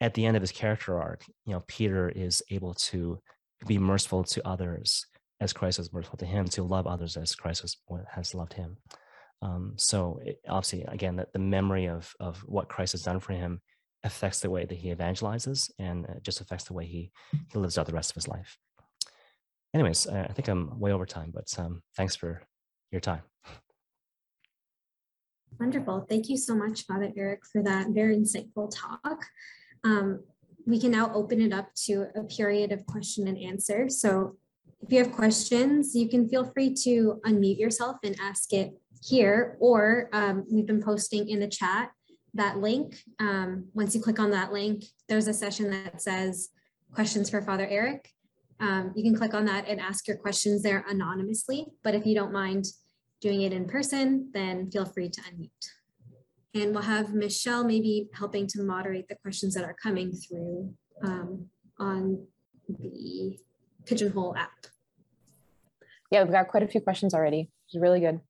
at the end of his character arc, you know, Peter is able to be merciful to others as Christ was merciful to him, to love others as Christ was, has loved him. Um, so it, obviously, again, that the memory of of what Christ has done for him affects the way that he evangelizes, and just affects the way he he lives out the rest of his life. Anyways, I think I'm way over time, but um, thanks for your time. Wonderful. Thank you so much, Father Eric, for that very insightful talk. Um, we can now open it up to a period of question and answer. So if you have questions, you can feel free to unmute yourself and ask it here, or um, we've been posting in the chat that link. Um, once you click on that link, there's a session that says questions for Father Eric. Um, you can click on that and ask your questions there anonymously, but if you don't mind doing it in person, then feel free to unmute. And we'll have Michelle maybe helping to moderate the questions that are coming through um, on the Pigeonhole app. Yeah, we've got quite a few questions already, which is really good.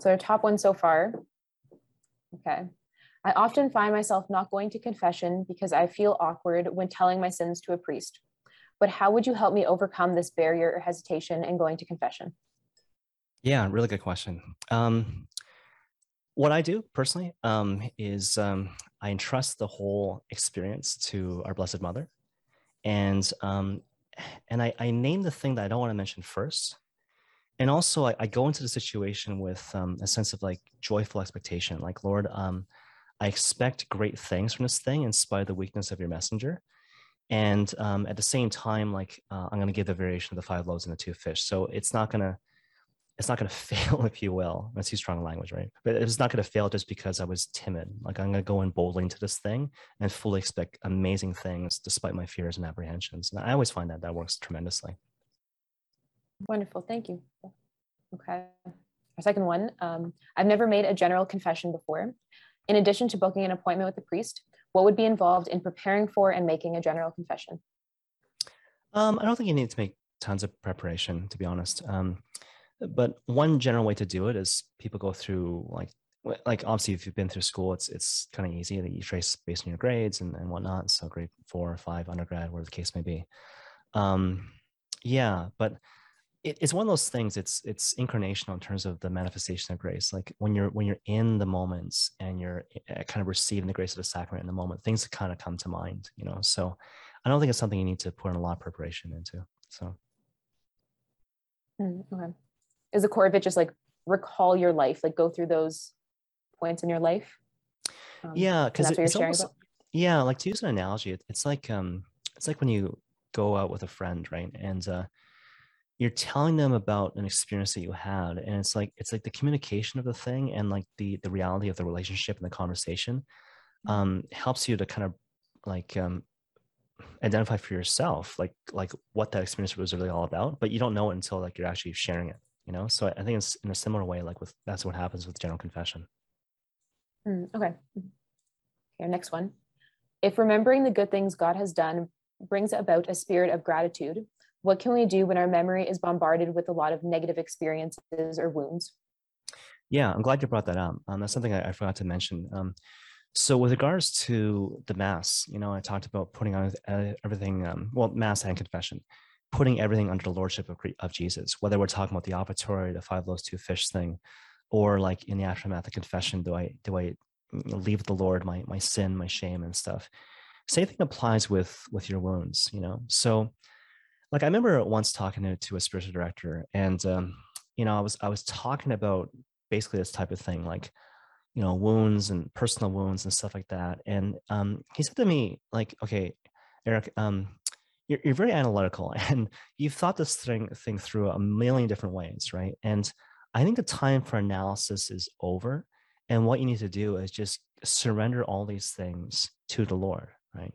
So our top one so far. Okay. I often find myself not going to confession because I feel awkward when telling my sins to a priest. But how would you help me overcome this barrier or hesitation in going to confession? Yeah, really good question. Um, what I do personally um, is um, I entrust the whole experience to our Blessed Mother, and um, and I, I, name the thing that I don't want to mention first, and also I, I go into the situation with um, a sense of like joyful expectation, like Lord, um, I expect great things from this thing in spite of the weakness of your messenger, and um, at the same time, like uh, I'm going to give the variation of the five loaves and the two fish, so it's not going to it's not going *laughs* to fail, if you will. That's too strong language, right? But it's not going to fail just because I was timid. Like I'm going to go in boldly into this thing and fully expect amazing things despite my fears and apprehensions. And I always find that that works tremendously. Wonderful. Thank you. Okay. Our second one um, I've never made a general confession before. In addition to booking an appointment with a priest, what would be involved in preparing for and making a general confession? Um, I don't think you need to make tons of preparation, to be honest. Um, but one general way to do it is people go through like like obviously if you've been through school it's it's kind of easy that you trace based on your grades and, and whatnot. So grade four or five undergrad whatever the case may be. Um yeah but it, it's one of those things it's it's incarnational in terms of the manifestation of grace. Like when you're when you're in the moments and you're eh, kind of receiving the grace of the sacrament in the moment things kind of come to mind you know? So i don't think it's something you need to put in a lot of preparation into so. Mm, okay is the core of it just like recall your life like go through those points in your life? Um, yeah because it, it's almost, yeah like to use an analogy it, it's like um it's like when you go out with a friend right? And uh you're telling them about an experience that you had and it's like it's like the communication of the thing and like the the reality of the relationship and the conversation mm-hmm. um helps you to kind of like um identify for yourself like like what that experience was really all about but you don't know it until like you're actually sharing it you know? So i think it's in a similar way like with that's what happens with general confession. Mm, okay. Here next one. If remembering the good things god has done brings about a spirit of gratitude what can we do when our memory is bombarded with a lot of negative experiences or wounds? Yeah i'm glad you brought that up. Um, that's something I, I, forgot to mention. Um, so with regards to the mass you know i talked about putting on uh, everything um, well mass and confession putting everything under the lordship of, of Jesus, whether we're talking about the offertory, the five loaves, two fish thing, or like in the aftermath of confession, do I do I leave the Lord my my sin, my shame, and stuff? Same thing applies with with your wounds, you know. So, like I remember once talking to, to a spiritual director, and um, you know, I was I was talking about basically this type of thing, like you know, wounds and personal wounds and stuff like that. And um, he said to me, like, okay, Eric, um, you're, you're very analytical *laughs* and you've thought this thing thing through a million different ways, right? And I think the time for analysis is over. And what you need to do is just surrender all these things to the Lord, right?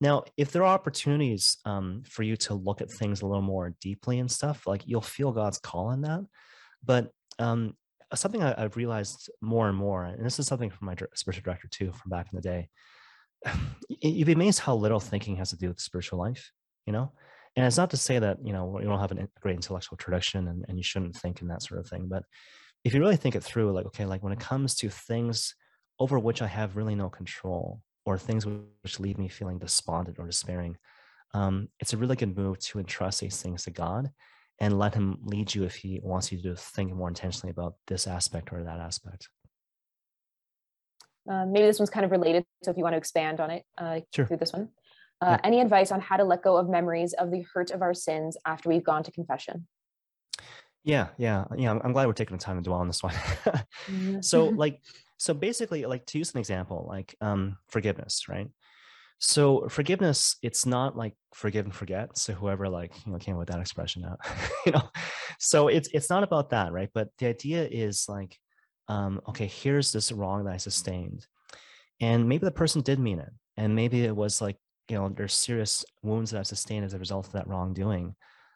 Now, if there are opportunities um, for you to look at things a little more deeply and stuff, like you'll feel God's call in that. But um, something I, have realized more and more, and this is something from my spiritual director too, from back in the day, *sighs* you'd be amazed how little thinking has to do with spiritual life you know? And it's not to say that you know you don't have a great intellectual tradition and, and you shouldn't think and that sort of thing but if you really think it through like okay like when it comes to things over which i have really no control or things which leave me feeling despondent or despairing um, it's a really good move to entrust these things to god and let him lead you if he wants you to think more intentionally about this aspect or that aspect. Uh, maybe this one's kind of related so if you want to expand on it uh, sure. through this one uh, any advice on how to let go of memories of the hurt of our sins after we've gone to confession? Yeah, yeah, yeah. I'm, I'm glad we're taking the time to dwell on this one. *laughs* Mm-hmm. so, like, so basically, like to use an example, like um, forgiveness, right? So forgiveness, it's not like forgive and forget. So whoever like you know came with that expression out, *laughs* you know, so it's it's not about that, right? But the idea is like, um, okay, here's this wrong that I sustained, and maybe the person did mean it, and maybe it was like you know there's serious wounds that i've sustained as a result of that wrongdoing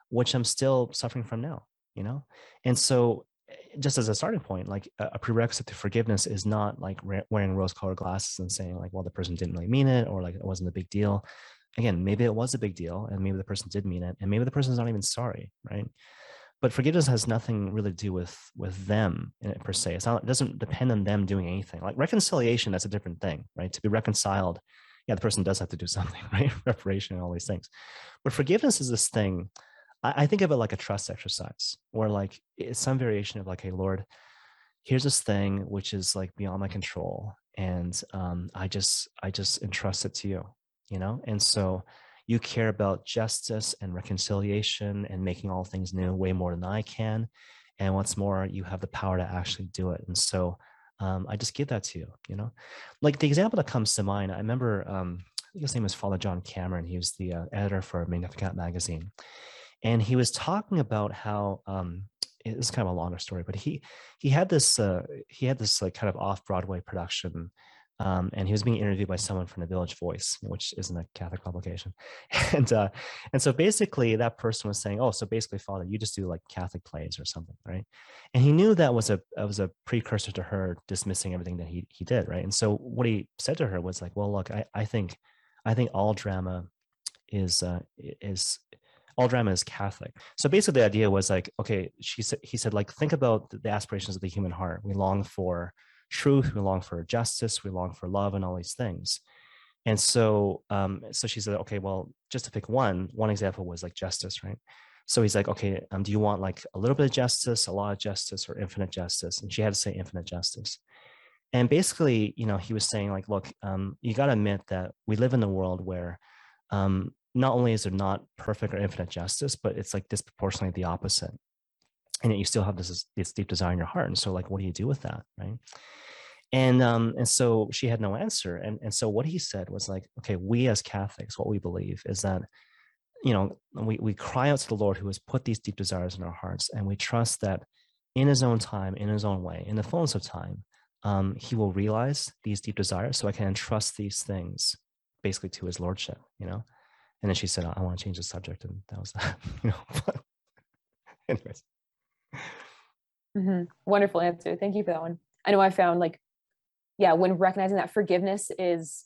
which i'm still suffering from now you know? And so eh, just as a starting point like a prerequisite to forgiveness is not like wearing rose colored glasses and saying like well the person didn't really mean it or like it wasn't a big deal. Again maybe it was a big deal and maybe the person did mean it and maybe the person's not even sorry right? But forgiveness has nothing really to do with with them per se. It's not it doesn't depend on them doing anything. Like reconciliation that's a different thing right? To be reconciled yeah, the person does have to do *laughs* something, right? Reparation and all these things. But forgiveness is this thing. I, I think of it like a trust exercise, where like it's some variation of like, hey, Lord, here's this thing which is like beyond my control, and um, I just I just entrust it to you, you know. And so you care about justice and reconciliation and making all things new way more than I can. And what's more, you have the power to actually do it. And so um, I just give that to you, you know, like the example that comes to mind. I remember, um, his name was Father John Cameron. He was the uh, editor for Magnificat magazine. And he was talking about how um, it's kind of a longer story, but he he had this uh, he had this like kind of off Broadway production um, and he was being interviewed by someone from the Village Voice, which isn't a Catholic publication. *laughs* And uh, and so basically, that person was saying, "Oh, so basically, Father, you just do like Catholic plays or something, right?" And he knew that was a was a precursor to her dismissing everything that he he did, right? And so what he said to her was like, "Well, look, I I think I think all drama is uh, is." all drama is Catholic. So basically, the idea was like, okay, she said, he said, like, think about the aspirations of the human heart. We long for truth, we long for justice, we long for love, and all these things. And so, um, so she said, okay, well, just to pick one, one example was like justice, right? So he's like, okay, um, do you want like a little bit of justice, a lot of justice, or infinite justice? And she had to say infinite justice. And basically, you know, he was saying like, look, um, you got to admit that we live in a world where um, not only is there not perfect or infinite justice, but it's like disproportionately the opposite and yet you still have this this deep desire in your heart and so like what do you do with that right? And um and so she had no answer and and so what he said was like okay we as catholics what we believe is that you know we we cry out to the lord who has put these deep desires in our hearts and we trust that in his own time in his own way in the fullness of time um he will realize these deep desires so i can entrust these things basically to his lordship you know? And then she said i want to change the subject and that was *laughs* that you know but anyways Mm-hmm. Wonderful answer. Thank you for that one. I know I found like, yeah, when recognizing that forgiveness is,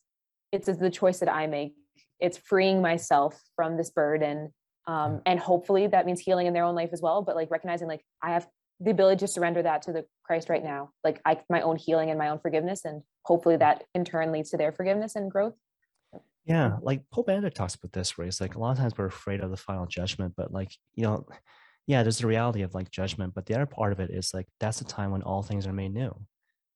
it's the choice that I make. It's freeing myself from this burden. Um, and hopefully that means healing in their own life as well. But like recognizing like I have the ability to surrender that to the Christ right now, like I, my own healing and my own forgiveness. And hopefully that in turn leads to their forgiveness and growth. Yeah. Like Pope Benedict talks about this, where it's like a lot of times we're afraid of the final judgment, but like, you know, yeah, there's the reality of like judgment, but the other part of it is like that's the time when all things are made new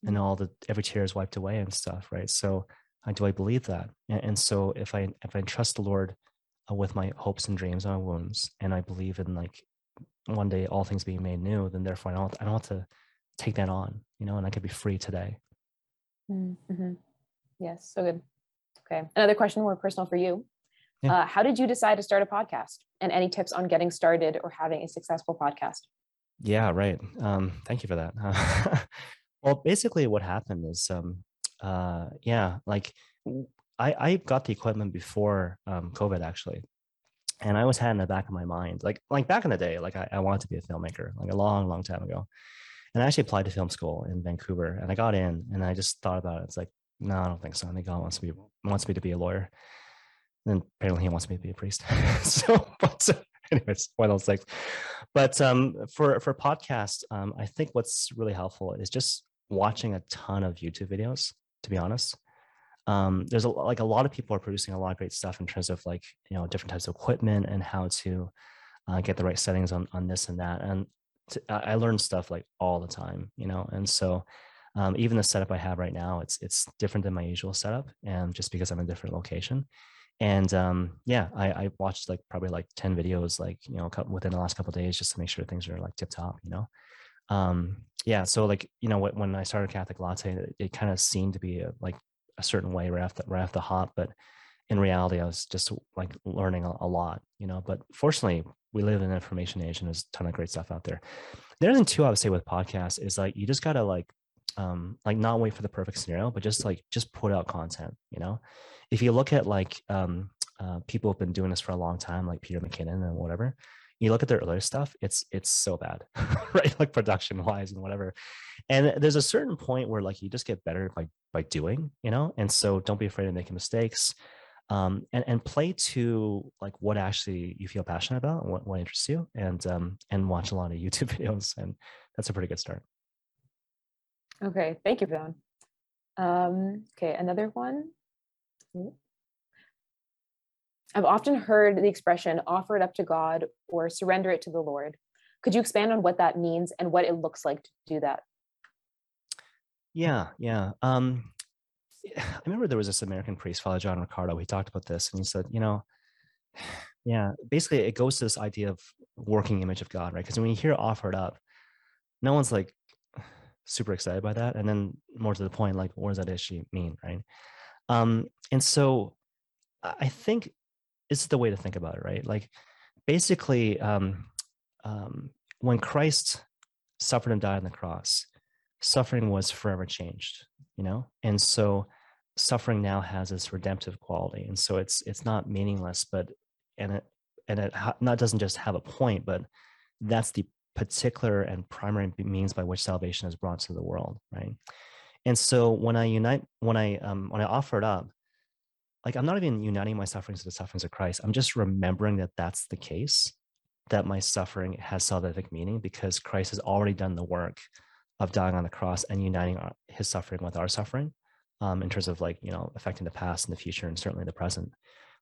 and mm-hmm. all the every tear is wiped away and stuff, right? So uh, do I believe that? And, and, so if I if I trust the Lord uh, with my hopes and dreams and my wounds, and I believe in like one day all things being made new, then therefore I don't I don't have to take that on, you know, and I could be free today. Mm-hmm. Yes, so good. Okay, another question more personal for you. Yeah. Uh, how did you decide to start a podcast? And any tips on getting started or having a successful podcast? Yeah, right. Um, thank you for that. *laughs* well, basically, what happened is, um, uh, yeah, like I, I got the equipment before um, COVID actually, and I always had in the back of my mind, like like back in the day, like I, I wanted to be a filmmaker, like a long, long time ago. And I actually applied to film school in Vancouver, and I got in, and I just thought about it. It's like, no, I don't think so. I think God wants me wants me to be a lawyer. And apparently he wants me to be a priest. *laughs* so, but uh, anyways, of those things. But um, for for podcast, um, I think what's really helpful is just watching a ton of YouTube videos. To be honest, um, there's a, like a lot of people are producing a lot of great stuff in terms of like you know different types of equipment and how to uh, get the right settings on on this and that. And to, I learn stuff like all the time, you know. And so um, even the setup I have right now, it's it's different than my usual setup, and just because I'm in a different location and um, yeah I, I, watched like probably like 10 videos like you know within the last couple days just to make sure things are like tip top you know? Um, yeah so like you know when i started catholic latte it, it kind of seemed to be a, like a certain way right off the, right off the hop but in reality i was just like learning a, a lot you know? But fortunately we live in an information age and there's a ton of great stuff out there. The other thing too i would say with podcasts is like you just gotta like um like not wait for the perfect scenario but just like just put out content you know if you look at like um, uh, people who've been doing this for a long time, like Peter McKinnon and whatever, you look at their other stuff, it's it's so bad, *laughs* right? Like production wise and whatever. And there's a certain point where like you just get better by by doing, you know. And so don't be afraid of making mistakes. Um, and and play to like what actually you feel passionate about and what, what interests you, and um, and watch a lot of *laughs* YouTube videos, and that's a pretty good start. Okay, thank you, Vaughn. Um, okay, another one. I've often heard the expression offer it up to God or surrender it to the Lord. Could you expand on what that means and what it looks like to do that? Yeah, yeah. Um, I remember there was this American priest, Father John Riccardo. He talked about this and he said, you know, yeah, basically it goes to this idea of working image of God, right? Because when you hear offered up, no one's like super excited by that. And then more to the point, like, what does that issue mean, right? Um, and so I think is the way to think about it, right? Like basically, um, um, when Christ suffered and died on the cross, suffering was forever changed, you know? And so suffering now has this redemptive quality. And so it's it's not meaningless, but and it and it ha- not doesn't just have a point, but that's the particular and primary means by which salvation is brought to the world, right? And so when I unite, when I um, when I offer it up, like I'm not even uniting my sufferings to the sufferings of Christ. I'm just remembering that that's the case, that my suffering has salvific meaning because Christ has already done the work of dying on the cross and uniting our, his suffering with our suffering, um, in terms of like you know affecting the past and the future and certainly the present.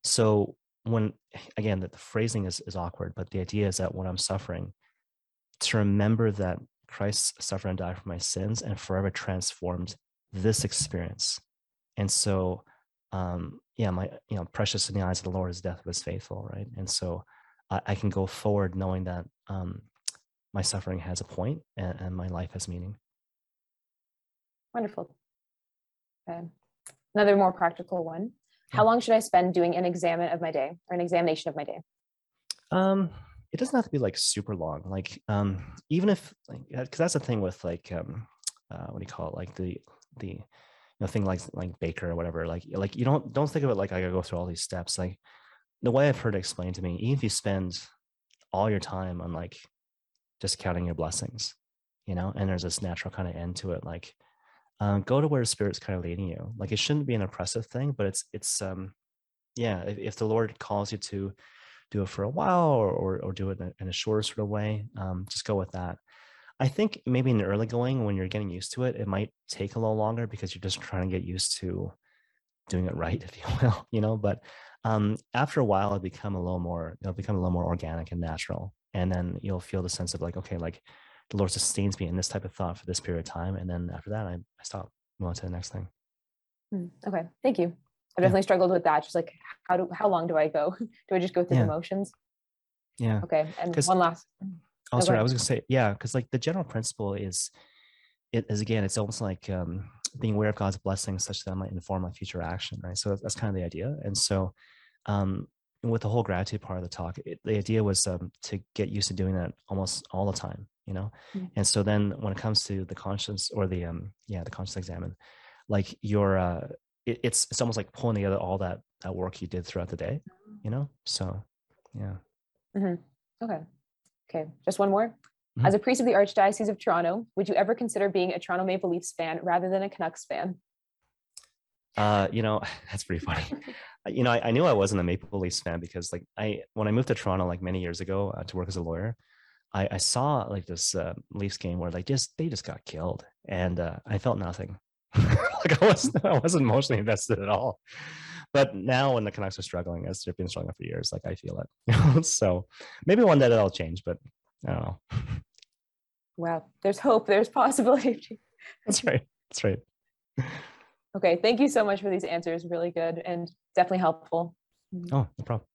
So when again that the phrasing is is awkward, but the idea is that when I'm suffering, to remember that Christ suffered and died for my sins and forever transformed this experience. And so, um, yeah, my, you know, precious in the eyes of the Lord is death was faithful, right? And so I, I can go forward knowing that um, my suffering has a point and, and my life has meaning. Wonderful. Okay. Another more practical one. How long should I spend doing an examen of my day or an examination of my day? Um, it doesn't have to be like super long. Like, um, even if, like, because that's the thing with like, um, uh, what do you call it? Like the the you know thing like like baker or whatever. Like, like you don't don't think of it like I gotta go through all these steps. Like the way I've heard it explained to me, even if you spend all your time on like just counting your blessings, you know, and there's this natural kind of end to it, like um, go to where the spirit's kind of leading you. Like it shouldn't be an oppressive thing, but it's it's um yeah, if, if the Lord calls you to do it for a while or, or, or do it in a, in a, shorter sort of way, um, just go with that. I think maybe in the early going, when you're getting used to it, it might take a little longer because you're just trying to get used to doing it right, *laughs* if you will, you know. But um, after a while, it'll become a little more, it'll become a little more organic and natural, and then you'll feel the sense of like, okay, like the Lord sustains me in this type of thought for this period of time, and then after that, I, I stop, move on to the next thing. Hmm, okay, thank you. I've definitely yeah. struggled with that. Just like how do how long do I go? *laughs* do I just go through yeah. the motions? Yeah. Okay. And one last. Oh, sorry. I was gonna say yeah, because like the general principle is, it is again, it's almost like um, being aware of God's blessings such that I might inform my future action, right? So that's, that's kind of the idea. And so, um, with the whole gratitude part of the talk, it, the idea was um, to get used to doing that almost all the time, you know. Mm-hmm. And so then when it comes to the conscience or the um, yeah, the conscience examen, like your uh, it, it's it's almost like pulling together all that that work you did throughout the day you know so yeah mm-hmm. okay okay just one more mm-hmm. as a priest of the archdiocese of toronto would you ever consider being a toronto maple leafs fan rather than a canucks fan uh you know *laughs* that's pretty funny *laughs* you know I, I, knew i wasn't a maple leafs fan because like i when i moved to toronto like many years ago uh, to work as a lawyer I, I saw like this uh, Leafs game where like just they just got killed, and uh, I felt nothing. *laughs* like I wasn't, I wasn't emotionally invested at all. But now when the Canucks are struggling, as they've been struggling for years, like I feel it. *laughs* so maybe one day that'll change, but I don't know. Well, there's hope. There's possibility. *laughs* That's right. That's right. Okay. Thank you so much for these answers. Really good and definitely helpful. Oh, no problem.